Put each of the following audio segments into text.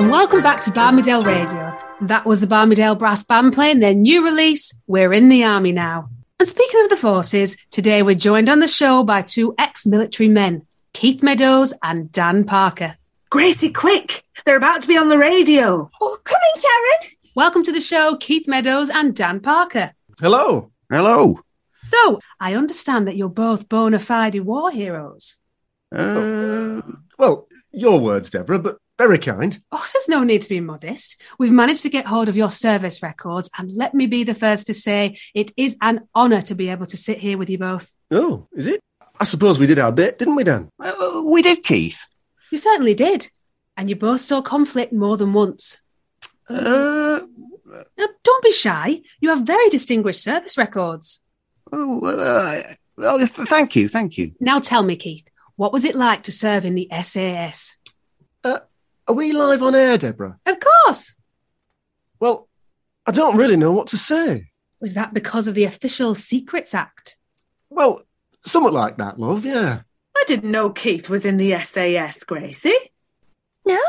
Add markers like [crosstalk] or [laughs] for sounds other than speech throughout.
And welcome back to Barmydale Radio. That was the Barmydale Brass Band playing their new release, We're in the Army Now. And speaking of the forces, today we're joined on the show by two ex military men, Keith Meadows and Dan Parker. Gracie, quick. They're about to be on the radio. Oh, coming, Sharon. Welcome to the show, Keith Meadows and Dan Parker. Hello. Hello. So, I understand that you're both bona fide war heroes. Uh, well, your words, Deborah, but very kind. Oh, there's no need to be modest. We've managed to get hold of your service records, and let me be the first to say it is an honour to be able to sit here with you both. Oh, is it? I suppose we did our bit, didn't we, Dan? Uh, we did, Keith. You certainly did. And you both saw conflict more than once. Uh, Now, don't be shy. You have very distinguished service records. oh, uh, oh, th- thank you, thank you. Now tell me, Keith, what was it like to serve in the SAS? Uh, are we live on air, Deborah? Of course. Well, I don't really know what to say. Was that because of the Official Secrets Act? Well, somewhat like that, love, yeah. I didn't know Keith was in the SAS, Gracie. No,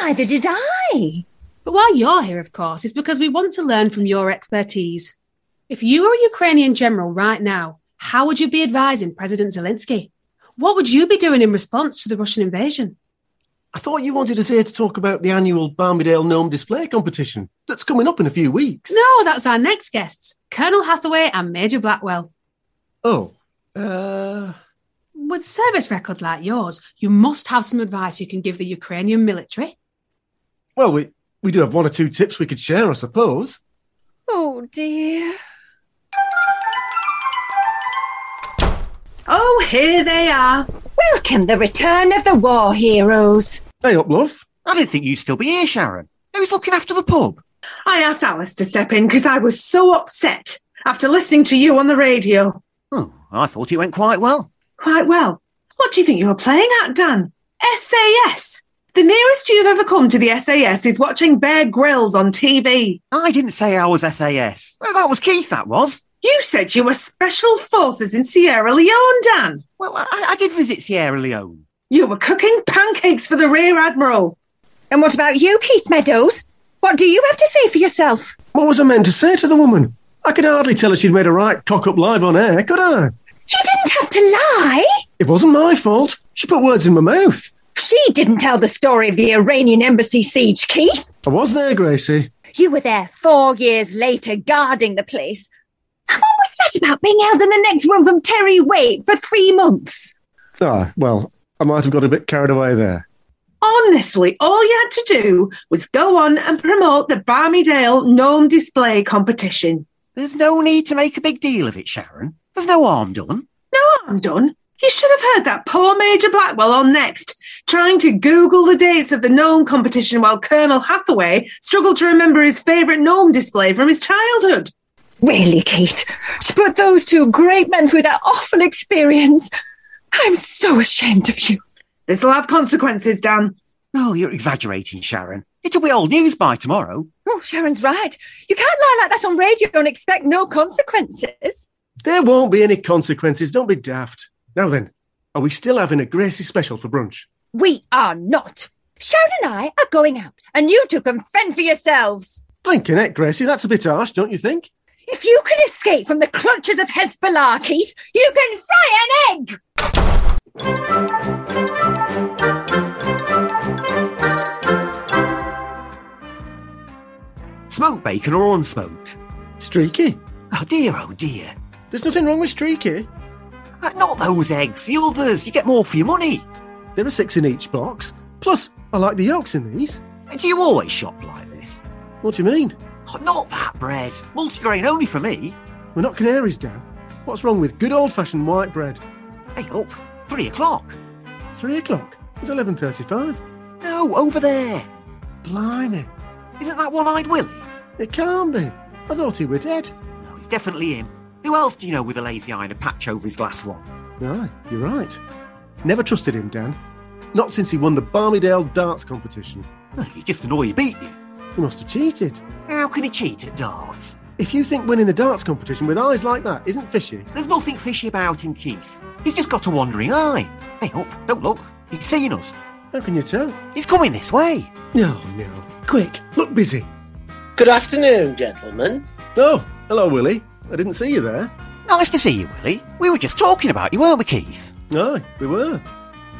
neither did I. But why you're here, of course, is because we want to learn from your expertise. If you were a Ukrainian general right now, how would you be advising President Zelensky? What would you be doing in response to the Russian invasion? I thought you wanted us here to talk about the annual Barmydale Gnome Display competition that's coming up in a few weeks. No, that's our next guests, Colonel Hathaway and Major Blackwell. Oh, uh, With service records like yours, you must have some advice you can give the Ukrainian military. well, we, we do have one or two tips we could share, I suppose. Oh, dear. Oh, here they are. Welcome, the return of the war heroes. Hey up, love. I didn't think you'd still be here, Sharon. Who's looking after the pub? I asked Alice to step in because I was so upset after listening to you on the radio. Oh, I thought it went quite well. Quite well. What do you think you were playing at, Dan? SAS. The nearest you've ever come to the SAS is watching Bear Grylls on TV. I didn't say I was SAS. Well, that was Keith, that was. You said you were Special Forces in Sierra Leone, Dan. Well, I, I did visit Sierra Leone. You were cooking pancakes for the Rear Admiral. And what about you, Keith Meadows? What do you have to say for yourself? What was I meant to say to the woman? I could hardly tell her she'd made a right cock up live on air, could I? You didn't have to lie. It wasn't my fault. She put words in my mouth. She didn't tell the story of the Iranian embassy siege, Keith. I was there, Gracie. You were there four years later guarding the place. And what was that about being held in the next room from Terry Waite for three months? Ah, well, I might have got a bit carried away there. Honestly, all you had to do was go on and promote the Barmydale Gnome Display Competition. There's no need to make a big deal of it, Sharon. There's no harm done. No, I'm done. You should have heard that poor Major Blackwell on next, trying to Google the dates of the gnome competition while Colonel Hathaway struggled to remember his favourite gnome display from his childhood. Really, Keith, to put those two great men through that awful experience. I'm so ashamed of you. This'll have consequences, Dan. Oh, you're exaggerating, Sharon. It'll be old news by tomorrow. Oh, Sharon's right. You can't lie like that on radio and expect no consequences. There won't be any consequences. Don't be daft. Now then, are we still having a Gracie special for brunch? We are not. Sharon and I are going out, and you two can fend for yourselves. Blinking it, Gracie, that's a bit harsh, don't you think? If you can escape from the clutches of Hezbollah, Keith, you can fry an egg! Smoked bacon or unsmoked? Streaky. Oh dear, oh dear. There's nothing wrong with Streaky. Uh, not those eggs, the others. You get more for your money. There are six in each box. Plus, I like the yolks in these. Do you always shop like this? What do you mean? Oh, not that bread. Multigrain only for me. We're not canaries, Dan. What's wrong with good old-fashioned white bread? Hey, up. Three o'clock. Three o'clock. It's eleven thirty-five. No, over there. Blimey. Isn't that one-eyed Willie? It can't be. I thought he were dead. No, it's definitely him. Who else do you know with a lazy eye and a patch over his glass one? Aye, you're right. Never trusted him, Dan. Not since he won the Barmydale darts competition. Oh, you just annoy he beat you. He must have cheated. How can he cheat at darts? If you think winning the darts competition with eyes like that isn't fishy, There's nothing fishy about him, Keith. He's just got a wandering eye. Hey, up. Don't look. He's seeing us. how can you tell? He's coming this way. No, no. Quick, look busy. Good afternoon, gentlemen. Oh, hello, Willie. I didn't see you there. Nice to see you, Willie. We were just talking about you, weren't we, Keith? Aye, we were.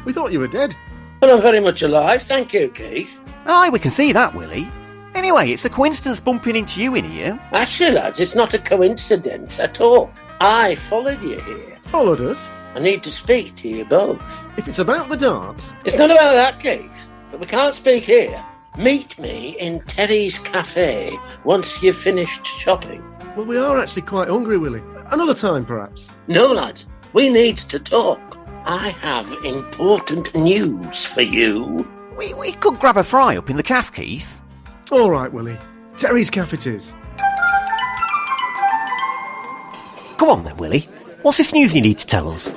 We thought you were dead. Well, I'm very much alive, thank you, Keith. Aye, we can see that, Willie. Anyway, it's a coincidence bumping into you in here. Actually, lads, it's not a coincidence at all. I followed you here. Followed us. I need to speak to you both. If it's about the darts, It's not about that, Keith, but we can't speak here. Meet me in Terry's Cafe once you've finished shopping. well, we are actually quite hungry, Willie. Another time, perhaps. No, lads, we need to talk. I have important news for you. We, we could grab a fry up in the calf, Keith. All right, Willie. Terry's cafe it is. Come on then, Willie. What's this news you need to tell us?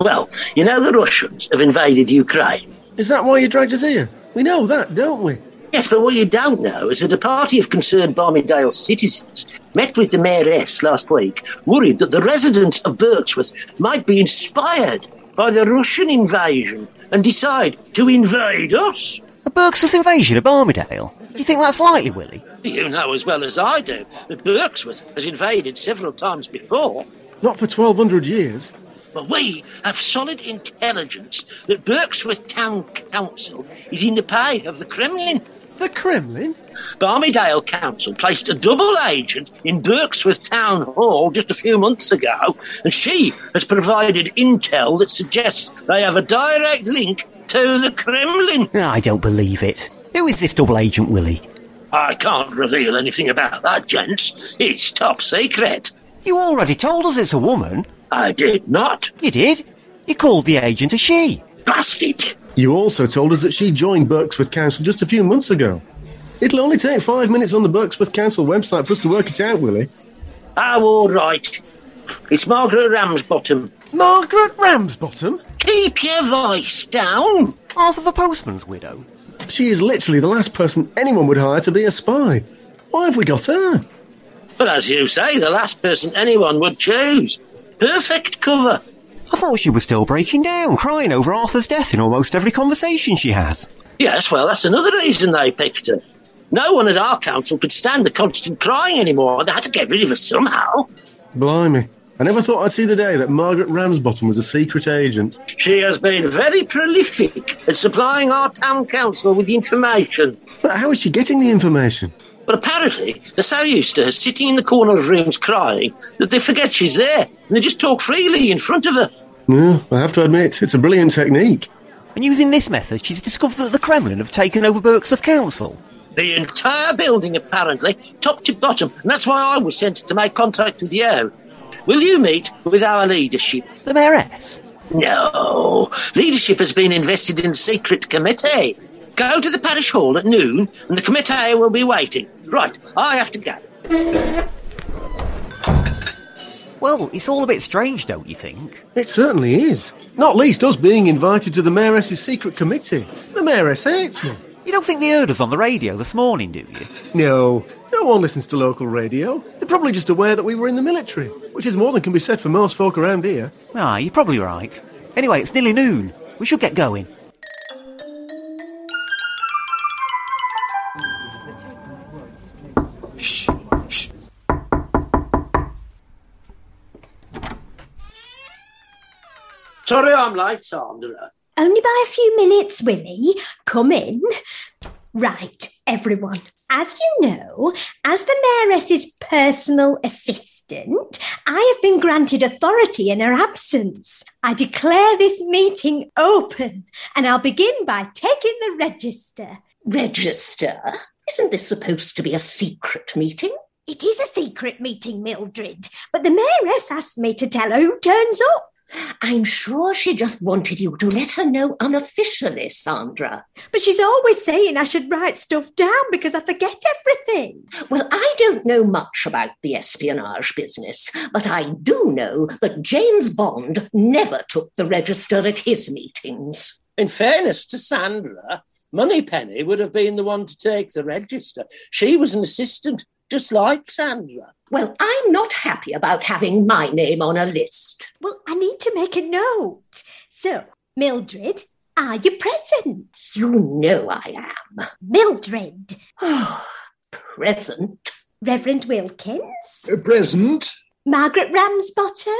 Well, you know the Russians have invaded Ukraine. Is that why you dragged us here? We know that, don't we? Yes, but what you don't know is that a party of concerned Barmydale citizens met with the mayoress last week, worried that the residents of Berksworth might be inspired by the Russian invasion and decide to invade us. A Berksworth invasion of Barmydale? Do you think that's likely, Willie? You know as well as I do that Berksworth has invaded several times before. Not for 1,200 years. But we have solid intelligence that Berksworth Town Council is in the pay of the Kremlin. The Kremlin? Barmydale Council placed a double agent in Berksworth Town Hall just a few months ago, and she has provided intel that suggests they have a direct link to the Kremlin. I don't believe it. Who is this double agent, Willie? I can't reveal anything about that, gents. It's top secret. You already told us it's a woman. I did not. You did. You called the agent a she. Blast it. You also told us that she joined Berksworth Council just a few months ago. It'll only take five minutes on the Berksworth Council website for us to work it out, Willie. Oh, all right. It's Margaret Ramsbottom. Margaret Ramsbottom? Keep your voice down. Arthur the postman's widow. She is literally the last person anyone would hire to be a spy. Why have we got her? But as you say, the last person anyone would choose. Perfect cover. I thought she was still breaking down, crying over Arthur's death in almost every conversation she has. Yes, well, that's another reason they picked her. No one at our council could stand the constant crying anymore. They had to get rid of her somehow. Blimey. I never thought I'd see the day that Margaret Ramsbottom was a secret agent. She has been very prolific at supplying our town council with information. But how is she getting the information? But apparently, they're so used to her sitting in the corner of rooms crying that they forget she's there and they just talk freely in front of her. Yeah, I have to admit, it's a brilliant technique. And using this method, she's discovered that the Kremlin have taken over Berksworth Council. The entire building, apparently, top to bottom, and that's why I was sent to make contact with you. Will you meet with our leadership? The mayoress? No. Leadership has been invested in a secret committee. Go to the parish hall at noon, and the committee will be waiting. Right, I have to go. Well, it's all a bit strange, don't you think? It certainly is. Not least us being invited to the Mayoress's secret committee. The Mayoress hates me. You don't think they heard us on the radio this morning, do you? No, no one listens to local radio. They're probably just aware that we were in the military, which is more than can be said for most folk around here. Ah, you're probably right. Anyway, it's nearly noon. We should get going. Sorry I'm late, Sandra. Only by a few minutes, Willie. Come in. Right, everyone. As you know, as the mayoress's personal assistant, I have been granted authority in her absence. I declare this meeting open, and I'll begin by taking the register. Register? Isn't this supposed to be a secret meeting? It is a secret meeting, Mildred, but the mayoress asked me to tell her who turns up. I'm sure she just wanted you to let her know unofficially, Sandra. But she's always saying I should write stuff down because I forget everything. Well, I don't know much about the espionage business, but I do know that James Bond never took the register at his meetings. In fairness to Sandra, Moneypenny would have been the one to take the register. She was an assistant, just like Sandra. Well, I'm not happy about having my name on a list. Well, I need to make a note. So, Mildred, are you present? You know I am. Mildred. [sighs] Present. Reverend Wilkins. Uh, present. Margaret Ramsbottom.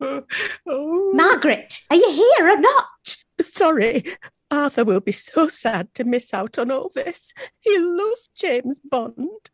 [laughs] Oh. Margaret, are you here or not? Sorry. Arthur will be so sad to miss out on all this. He loved James Bond.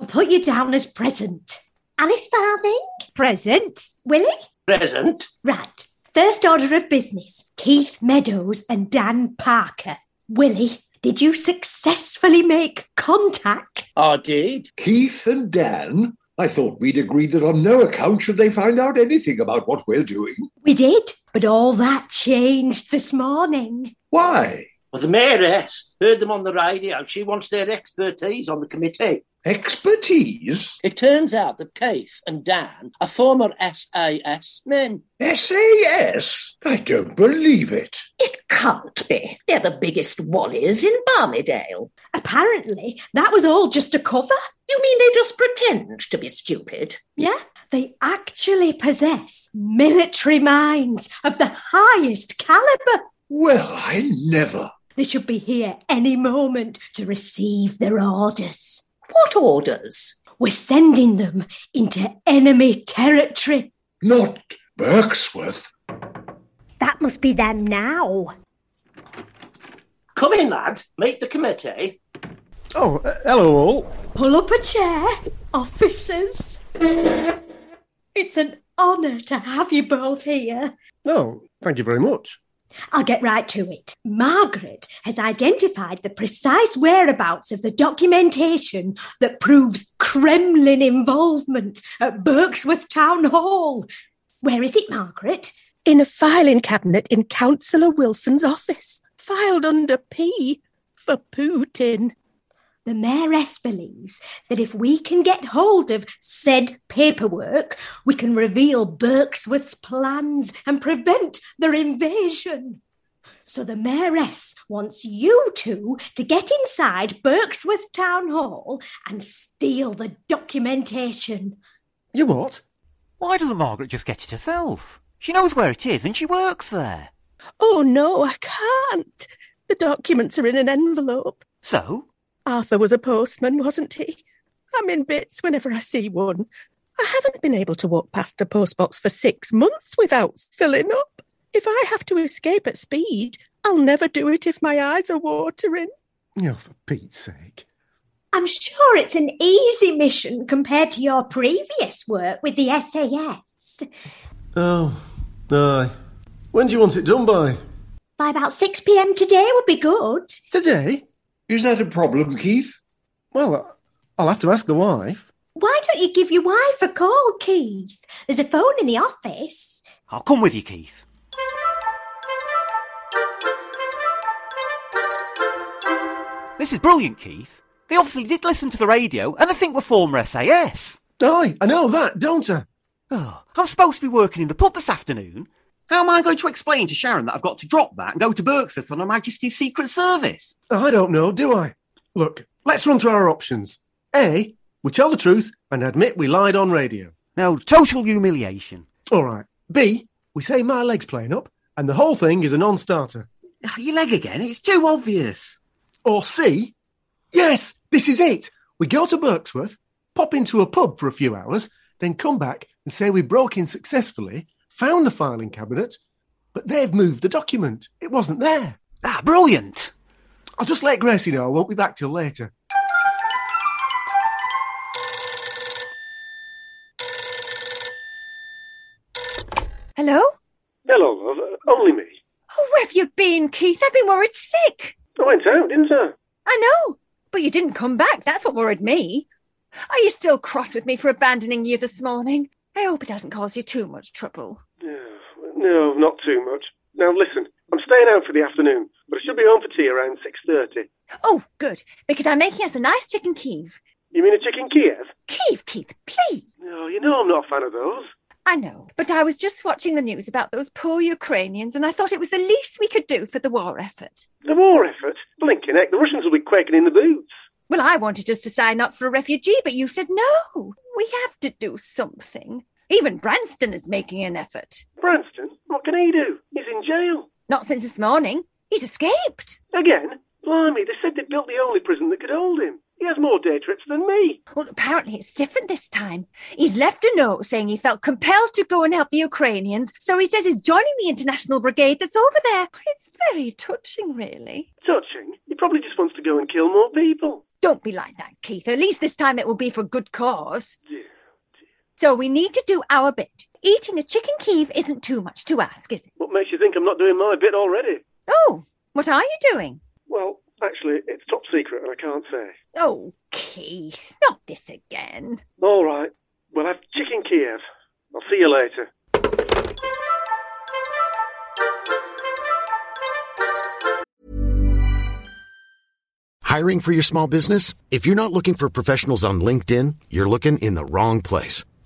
I'll put you down as present. Alice Farthing? Present. Willie? Present. Right. First order of business Keith Meadows and Dan Parker. Willie, did you successfully make contact? I did. Keith and Dan? I thought we'd agreed that on no account should they find out anything about what we're doing. We did, but all that changed this morning. Why? Well, the mayoress heard them on the radio. She wants their expertise on the committee. Expertise? It turns out that Keith and Dan are former SAS men. SAS? I don't believe it. It can't be. They're the biggest wallies in Barmydale. Apparently, that was all just a cover. You mean they just pretend to be stupid? Yeah, they actually possess military minds of the highest caliber. Well, I never. They should be here any moment to receive their orders. What orders? We're sending them into enemy territory. Not Berksworth. That must be them now. Come in, lad. Meet the committee. Oh, uh, hello all. Pull up a chair, officers. It's an honour to have you both here. No, thank you very much. I'll get right to it. Margaret has identified the precise whereabouts of the documentation that proves Kremlin involvement at Berksworth Town Hall. Where is it, Margaret? In a filing cabinet in Councillor Wilson's office, filed under P for Putin. The mayoress believes that if we can get hold of said paperwork, we can reveal Berksworth's plans and prevent their invasion. So the mayoress wants you two to get inside Berksworth Town Hall and steal the documentation. You what? Why doesn't Margaret just get it herself? She knows where it is and she works there. Oh no, I can't. The documents are in an envelope. So? Arthur was a postman, wasn't he? I'm in bits whenever I see one. I haven't been able to walk past a postbox for six months without filling up. If I have to escape at speed, I'll never do it if my eyes are watering. Oh, for Pete's sake. I'm sure it's an easy mission compared to your previous work with the SAS. Oh, aye. When do you want it done by? By about 6 pm today would be good. Today? Is that a problem, Keith? Well, I'll have to ask the wife. Why don't you give your wife a call, Keith? There's a phone in the office. I'll come with you, Keith. This is brilliant, Keith. They obviously did listen to the radio and they think we're former SAS. Aye, I know that, don't I? Oh, I'm supposed to be working in the pub this afternoon. How am I going to explain to Sharon that I've got to drop that and go to Berksworth on Her Majesty's Secret Service? I don't know, do I? Look, let's run through our options. A, we tell the truth and admit we lied on radio. No, total humiliation. All right. B, we say my leg's playing up and the whole thing is a non starter. [sighs] Your leg again? It's too obvious. Or C, yes, this is it. We go to Berksworth, pop into a pub for a few hours, then come back and say we broke in successfully, found the filing cabinet, but they've moved the document. It wasn't there. Ah, brilliant. I'll just let Gracie know I won't be back till later. Hello? Hello, love. Only me. Oh, where have you been, Keith? I've been worried sick. I went out, didn't I? I know, but you didn't come back. That's what worried me. Are you still cross with me for abandoning you this morning? I hope it hasn't caused you too much trouble. No, not too much. Now listen, I'm staying out for the afternoon, but I should be home for tea around six thirty. Oh, good, because I'm making us a nice chicken Kiev. You mean a chicken Kiev? Kiev, Keith, please. No, you know I'm not a fan of those. I know, but I was just watching the news about those poor Ukrainians, and I thought it was the least we could do for the war effort. The war effort? Blinking heck, the Russians will be quaking in the boots. Well, I wanted us to sign up for a refugee, but you said no. We have to do something. Even Branston is making an effort. Branston? What can he do? He's in jail. Not since this morning. He's escaped. Again? Blimey, they said they built the only prison that could hold him. He has more day trips than me. Well, apparently it's different this time. He's left a note saying he felt compelled to go and help the Ukrainians, so he says he's joining the international brigade that's over there. It's very touching, really. Touching? He probably just wants to go and kill more people. Don't be like that, Keith. At least this time it will be for good cause. Dear, So we need to do our bit. Eating a chicken Kiev isn't too much to ask, is it? What makes you think I'm not doing my bit already? Oh, what are you doing? Well, actually, it's top secret and I can't say. Oh, Keith, not this again. All right. We'll have chicken Kiev. I'll see you later. Hiring for your small business? If you're not looking for professionals on LinkedIn, you're looking in the wrong place.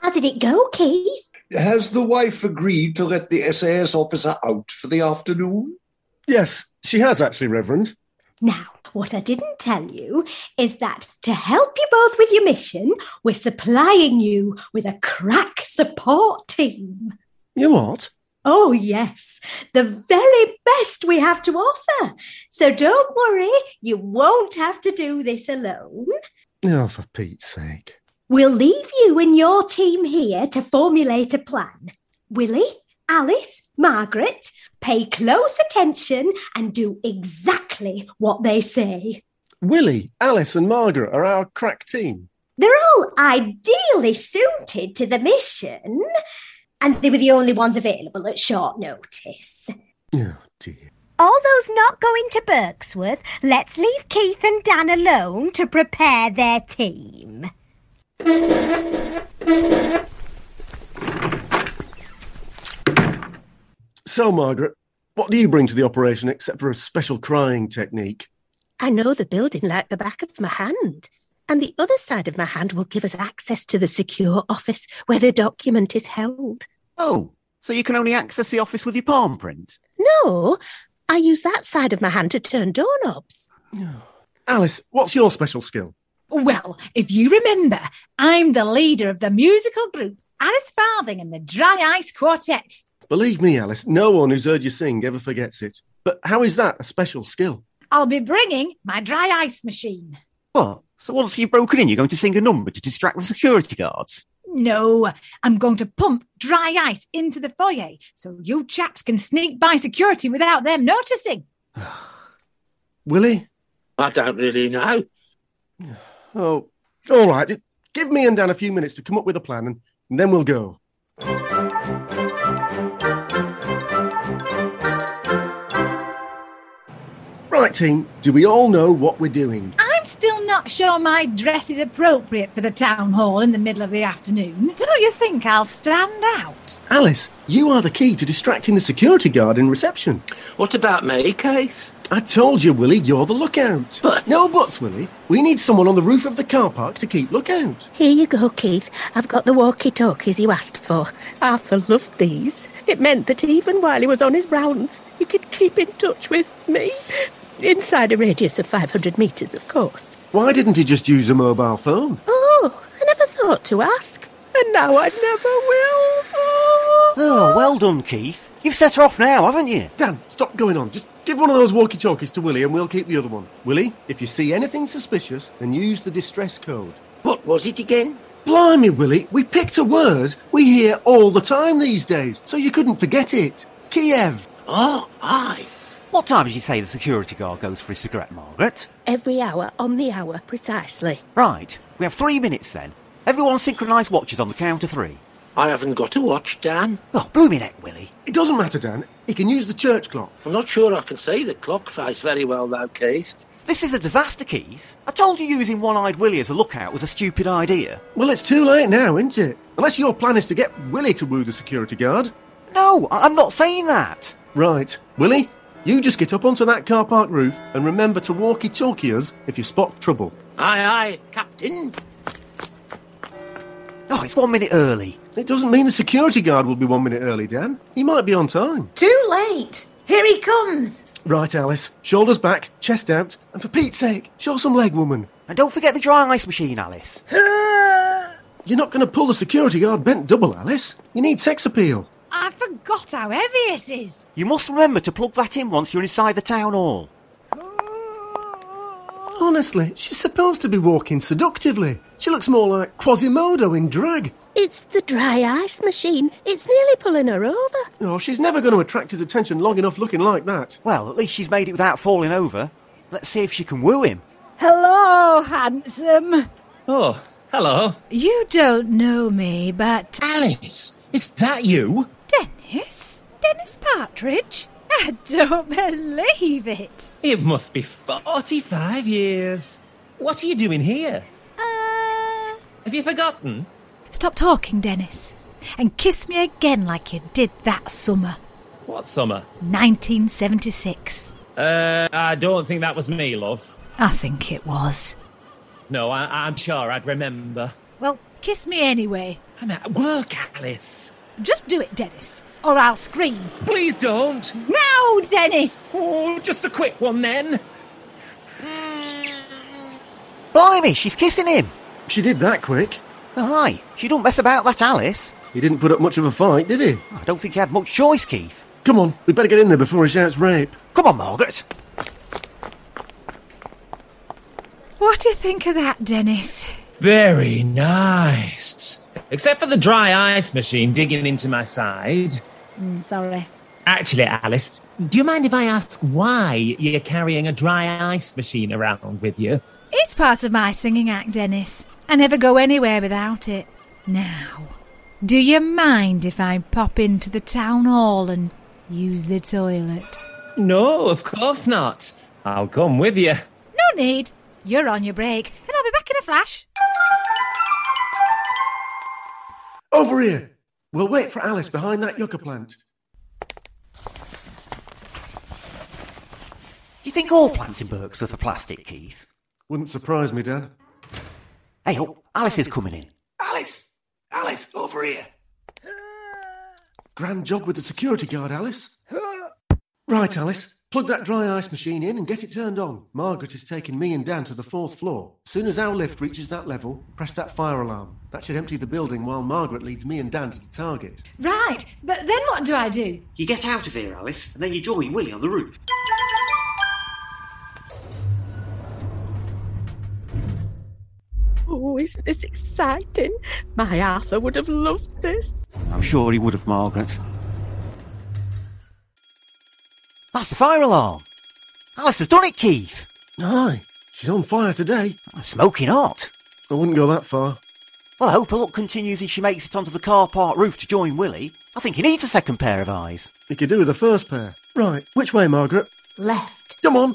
How did it go, Keith? Has the wife agreed to let the SAS officer out for the afternoon? Yes, she has actually, Reverend. Now, what I didn't tell you is that to help you both with your mission, we're supplying you with a crack support team. You what? Oh, yes, the very best we have to offer. So don't worry, you won't have to do this alone. Oh, for Pete's sake. We'll leave you and your team here to formulate a plan. Willie, Alice, Margaret, pay close attention and do exactly what they say. Willie, Alice, and Margaret are our crack team. They're all ideally suited to the mission, and they were the only ones available at short notice. Oh, dear. All those not going to Berksworth, let's leave Keith and Dan alone to prepare their team. So, Margaret, what do you bring to the operation except for a special crying technique? I know the building like the back of my hand. And the other side of my hand will give us access to the secure office where the document is held. Oh, so you can only access the office with your palm print? No, I use that side of my hand to turn doorknobs. [sighs] Alice, what's your special skill? Well, if you remember, I'm the leader of the musical group Alice Farthing and the Dry Ice Quartet. Believe me, Alice, no one who's heard you sing ever forgets it. But how is that a special skill? I'll be bringing my dry ice machine. What? So once you've broken in, you're going to sing a number to distract the security guards? No, I'm going to pump dry ice into the foyer so you chaps can sneak by security without them noticing. [sighs] Willie? I don't really know. [sighs] Oh, all right. Just give me and Dan a few minutes to come up with a plan, and, and then we'll go. Right, team, do we all know what we're doing? I'm still not sure my dress is appropriate for the town hall in the middle of the afternoon. Don't you think I'll stand out? Alice, you are the key to distracting the security guard in reception. What about me, Keith? I told you, Willie, you're the lookout. But- No buts, Willie. We need someone on the roof of the car park to keep lookout. Here you go, Keith. I've got the walkie talkies you asked for. Arthur loved these. It meant that even while he was on his rounds, he could keep in touch with me. Inside a radius of 500 metres, of course. Why didn't he just use a mobile phone? Oh, I never thought to ask. And now I never will. Oh. Oh, well done, Keith. You've set her off now, haven't you? Dan, stop going on. Just give one of those walkie talkies to Willie and we'll keep the other one. Willie, if you see anything suspicious, then use the distress code. What was it again? Blimey, Willie, we picked a word we hear all the time these days, so you couldn't forget it. Kiev. Oh, aye. What time did you say the security guard goes for his cigarette, Margaret? Every hour, on the hour, precisely. Right. We have three minutes then. Everyone synchronise watches on the count of three. I haven't got a watch, Dan. Oh, blooming heck, Willie. It doesn't matter, Dan. He can use the church clock. I'm not sure I can see the clock face very well, though, Keith. This is a disaster, Keith. I told you using One-Eyed Willie as a lookout was a stupid idea. Well, it's too late now, isn't it? Unless your plan is to get Willie to woo the security guard. No, I- I'm not saying that. Right. Willie, you just get up onto that car park roof and remember to walkie-talkie us if you spot trouble. Aye, aye, Captain. Oh, it's one minute early. It doesn't mean the security guard will be one minute early, Dan. He might be on time. Too late. Here he comes. Right, Alice. Shoulders back, chest out, and for Pete's sake, show some leg, woman. And don't forget the dry ice machine, Alice. [laughs] You're not going to pull the security guard bent double, Alice. You need sex appeal. I forgot how heavy it is. You must remember to plug that in once you're inside the town hall. Honestly, she's supposed to be walking seductively. She looks more like Quasimodo in drag. It's the dry ice machine. It's nearly pulling her over. Oh, she's never going to attract his attention long enough looking like that. Well, at least she's made it without falling over. Let's see if she can woo him. Hello, handsome. Oh, hello. You don't know me, but. Alice, is that you? Dennis? Dennis Partridge? I don't believe it. It must be 45 years. What are you doing here? Uh. Have you forgotten? Stop talking, Dennis. And kiss me again like you did that summer. What summer? 1976. Uh, I don't think that was me, love. I think it was. No, I, I'm sure I'd remember. Well, kiss me anyway. I'm at work, Alice. Just do it, Dennis, or I'll scream. Please don't. No, Dennis! Oh, just a quick one then. Blimey, she's kissing him. She did that quick. Aye, she don't mess about that Alice. He didn't put up much of a fight, did he? I don't think he had much choice, Keith. Come on, we better get in there before he shouts rape. Come on, Margaret. What do you think of that, Dennis? Very nice. Except for the dry ice machine digging into my side. Mm, sorry. Actually, Alice, do you mind if I ask why you're carrying a dry ice machine around with you? It's part of my singing act, Dennis. I never go anywhere without it. Now, do you mind if I pop into the town hall and use the toilet? No, of course not. I'll come with you. No need. You're on your break, and I'll be back in a flash. Over here. We'll wait for Alice behind that yucca plant. Do you think all plants in Berksworth are plastic, Keith? Wouldn't surprise me, Dan. Hey, oh, Alice is coming in. Alice! Alice, over here! Grand job with the security guard, Alice. Right, Alice. Plug that dry ice machine in and get it turned on. Margaret is taking me and Dan to the fourth floor. As soon as our lift reaches that level, press that fire alarm. That should empty the building while Margaret leads me and Dan to the target. Right, but then what do I do? You get out of here, Alice, and then you join Willie on the roof. Oh, isn't this exciting? My Arthur would have loved this. I'm sure he would have, Margaret. That's the fire alarm. Alice has done it, Keith. Aye, she's on fire today. Smoking hot. I wouldn't go that far. Well, I hope her luck continues if she makes it onto the car park roof to join Willie. I think he needs a second pair of eyes. You could do with the first pair. Right, which way, Margaret? Left. Come on.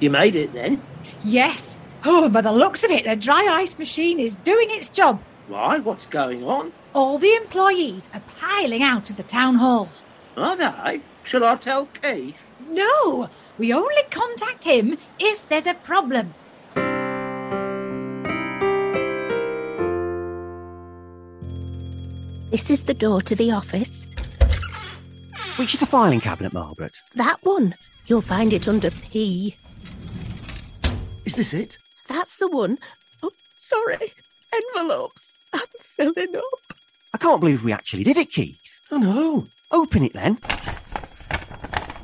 You made it then? Yes. Oh, by the looks of it, the dry ice machine is doing its job. Why? What's going on? All the employees are piling out of the town hall. Are they? Shall I tell Keith? No, we only contact him if there's a problem. This is the door to the office. Which is the filing cabinet, Margaret? That one. You'll find it under P. Is this it? That's the one. Oh, sorry. Envelopes. I'm filling up. I can't believe we actually did it, Keith. Oh, no. Open it then.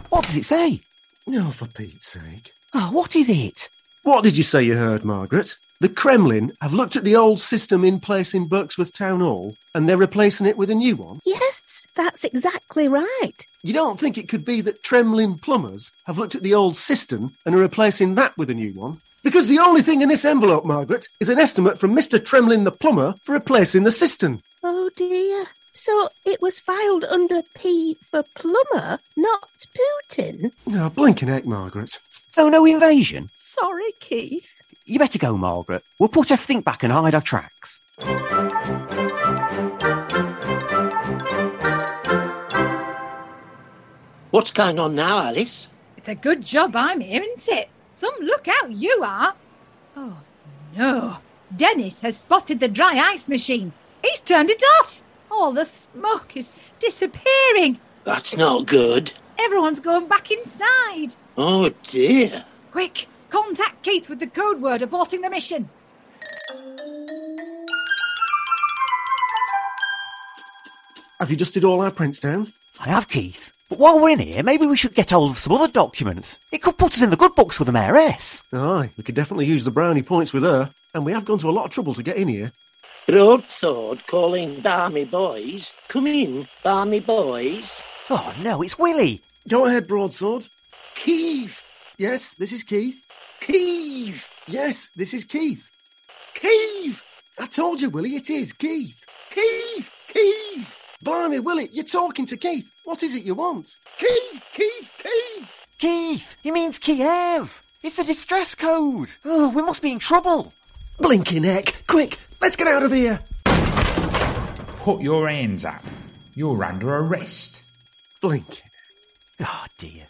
What does it say? No, for Pete's sake. Oh, what is it? What did you say you heard, Margaret? The Kremlin have looked at the old system in place in Berksworth Town Hall and they're replacing it with a new one? Yes, that's exactly right. You don't think it could be that Tremlin plumbers have looked at the old system and are replacing that with a new one? Because the only thing in this envelope, Margaret, is an estimate from Mr. Tremlin the plumber for replacing the cistern. Oh dear. So it was filed under P for plumber, not Putin. Ah, no, blinking heck, Margaret. So no invasion? Sorry, Keith. You better go, Margaret. We'll put everything back and hide our tracks. What's going on now, Alice? It's a good job I'm here, isn't it? Some lookout you are. Oh, no. Dennis has spotted the dry ice machine. He's turned it off. All the smoke is disappearing. That's not good. Everyone's going back inside. Oh dear. Quick, contact Keith with the code word aborting the mission. Have you dusted all our prints down? I have, Keith. But while we're in here, maybe we should get hold of some other documents. It could put us in the good books with the mayoress. Aye, we could definitely use the brownie points with her. And we have gone to a lot of trouble to get in here. Broadsword calling Barmy boys. Come in, Barmy boys. Oh no, it's Willie. Go ahead, Broadsword. Keith. Yes, this is Keith. Keith. Yes, this is Keith. Keith. I told you, Willie, it is Keith. Keith. Keith. Blimey, Willie, you're talking to Keith. What is it you want? Keith. Keith. Keith. Keith, he means Kiev. It's a distress code. Oh, we must be in trouble. Blinking heck. Quick, let's get out of here. Put your hands up. You're under arrest. Blinking. Oh ah, dear.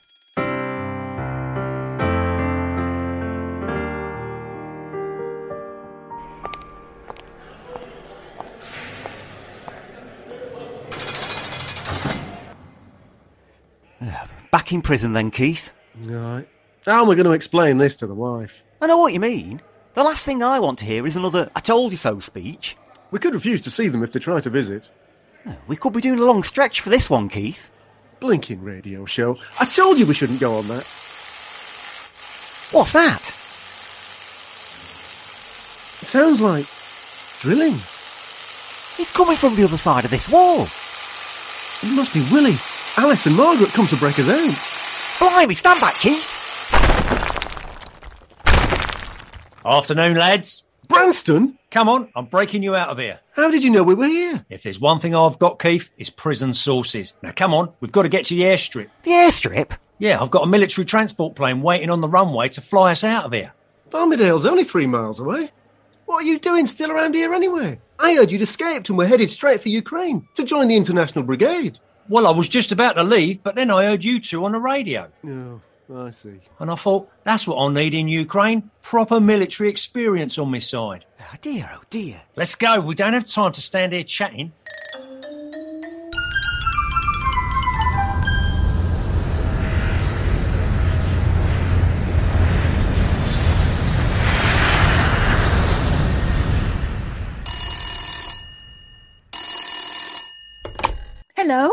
In prison then, Keith. Right. How am I going to explain this to the wife? I know what you mean. The last thing I want to hear is another I told you so speech. We could refuse to see them if they try to visit. We could be doing a long stretch for this one, Keith. Blinking radio show. I told you we shouldn't go on that. What's that? It sounds like drilling. It's coming from the other side of this wall. It must be Willie. Alice and Margaret come to break us out. Blimey, stand back, Keith. Afternoon, lads. Branston? Come on, I'm breaking you out of here. How did you know we were here? If there's one thing I've got, Keith, it's prison sources. Now, come on, we've got to get to the airstrip. The airstrip? Yeah, I've got a military transport plane waiting on the runway to fly us out of here. Barmydale's only three miles away. What are you doing still around here anyway? I heard you'd escaped and were headed straight for Ukraine to join the International Brigade. Well, I was just about to leave, but then I heard you two on the radio. No, oh, I see. And I thought, that's what I need in Ukraine proper military experience on my side. Oh dear, oh dear. Let's go. We don't have time to stand here chatting. Hello?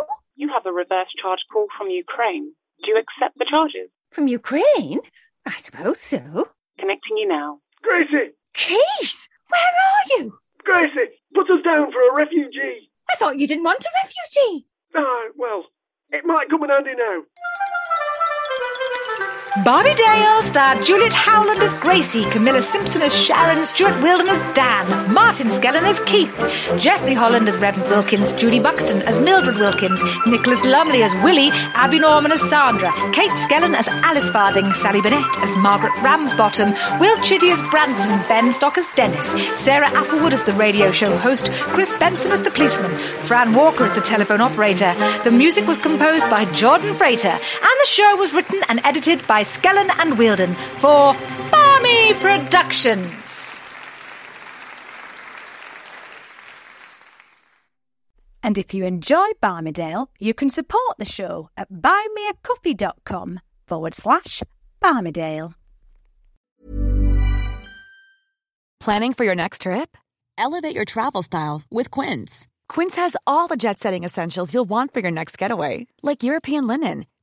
You have a reverse charge call from Ukraine. Do you accept the charges? From Ukraine? I suppose so. Connecting you now. Gracie! Keith! Where are you? Gracie! Put us down for a refugee! I thought you didn't want a refugee. Ah, well, it might come in handy now. Barmydale starred Juliet Howland as Gracie, Camilla Simson as Sharon, Stuart Wheeldon as Dan, Martin Skellern as Keith, Jeffrey Holland as Reverend Wilkins, Judy Buxton as Mildred Wilkins, Nicholas Lumley as Willy, Abbey Norman as Sandra, Kate Skellern as Alice Farthing, Sally Burnett as Margaret Ramsbottom, Will Chitty as Branston, Ben Stock as Dennis, Sarah Applewood as the radio show host, Chris Benson as the policeman, Fran Walker as the telephone operator. The music was composed by Jordan Frater, and the show was written and edited by Skellern and Wheeldon for Barmy Productions. And if you enjoy Barmydale, you can support the show at buymeacoffee.com forward slash Barmydale. Planning for your next trip? Elevate your travel style with Quince. Quince has all the jet setting essentials you'll want for your next getaway, like European linen,